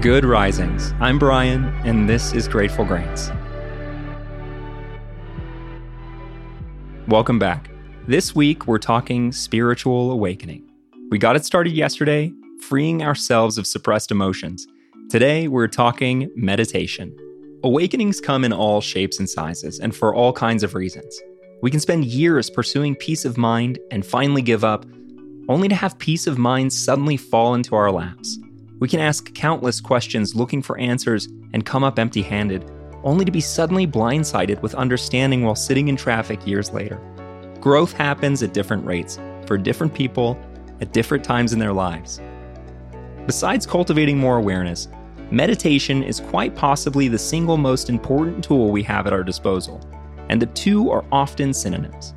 Good Risings. I'm Brian, and this is Grateful Grains. Welcome back. This week, we're talking spiritual awakening. We got it started yesterday, freeing ourselves of suppressed emotions. Today, we're talking meditation. Awakenings come in all shapes and sizes, and for all kinds of reasons. We can spend years pursuing peace of mind and finally give up, only to have peace of mind suddenly fall into our laps. We can ask countless questions looking for answers and come up empty handed, only to be suddenly blindsided with understanding while sitting in traffic years later. Growth happens at different rates for different people at different times in their lives. Besides cultivating more awareness, meditation is quite possibly the single most important tool we have at our disposal, and the two are often synonyms.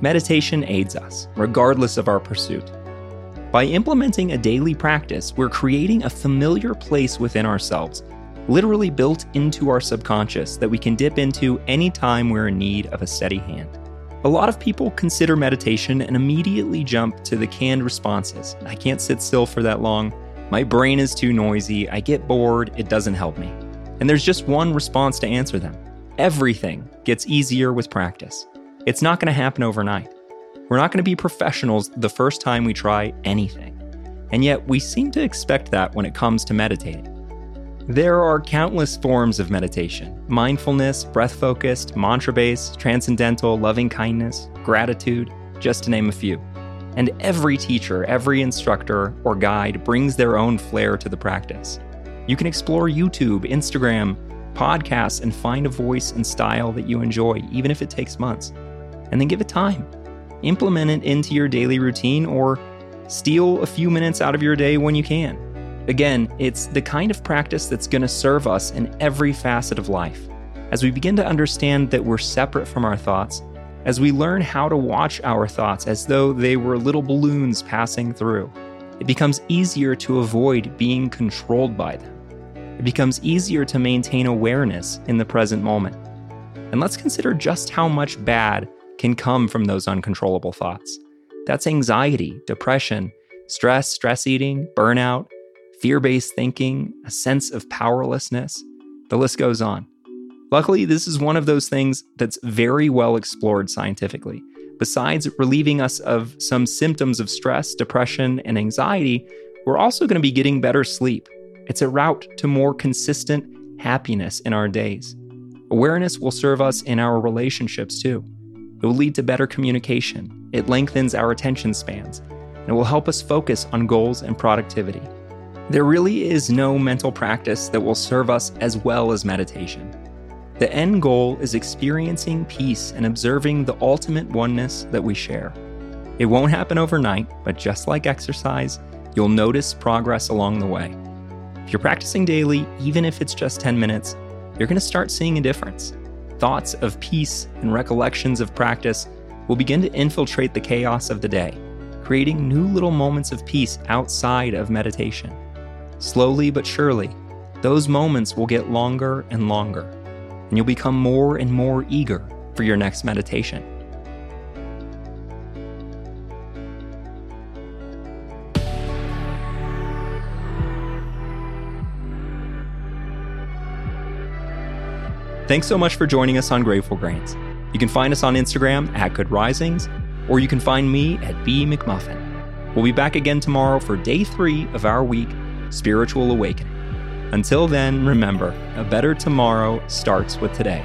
Meditation aids us, regardless of our pursuit. By implementing a daily practice, we're creating a familiar place within ourselves, literally built into our subconscious that we can dip into anytime we're in need of a steady hand. A lot of people consider meditation and immediately jump to the canned responses. I can't sit still for that long. My brain is too noisy. I get bored. It doesn't help me. And there's just one response to answer them everything gets easier with practice. It's not going to happen overnight. We're not going to be professionals the first time we try anything. And yet, we seem to expect that when it comes to meditating. There are countless forms of meditation mindfulness, breath focused, mantra based, transcendental, loving kindness, gratitude, just to name a few. And every teacher, every instructor, or guide brings their own flair to the practice. You can explore YouTube, Instagram, podcasts, and find a voice and style that you enjoy, even if it takes months. And then give it time implement it into your daily routine or steal a few minutes out of your day when you can. Again, it's the kind of practice that's going to serve us in every facet of life. As we begin to understand that we're separate from our thoughts, as we learn how to watch our thoughts as though they were little balloons passing through, it becomes easier to avoid being controlled by them. It becomes easier to maintain awareness in the present moment. And let's consider just how much bad can come from those uncontrollable thoughts. That's anxiety, depression, stress, stress eating, burnout, fear based thinking, a sense of powerlessness. The list goes on. Luckily, this is one of those things that's very well explored scientifically. Besides relieving us of some symptoms of stress, depression, and anxiety, we're also going to be getting better sleep. It's a route to more consistent happiness in our days. Awareness will serve us in our relationships too. It will lead to better communication, it lengthens our attention spans, and it will help us focus on goals and productivity. There really is no mental practice that will serve us as well as meditation. The end goal is experiencing peace and observing the ultimate oneness that we share. It won't happen overnight, but just like exercise, you'll notice progress along the way. If you're practicing daily, even if it's just 10 minutes, you're going to start seeing a difference thoughts of peace and recollections of practice will begin to infiltrate the chaos of the day, creating new little moments of peace outside of meditation. Slowly but surely, those moments will get longer and longer, and you'll become more and more eager for your next meditation. Thanks so much for joining us on Grateful Grains. You can find us on Instagram at Good Risings, or you can find me at B McMuffin. We'll be back again tomorrow for day three of our week, Spiritual Awakening. Until then, remember, a better tomorrow starts with today.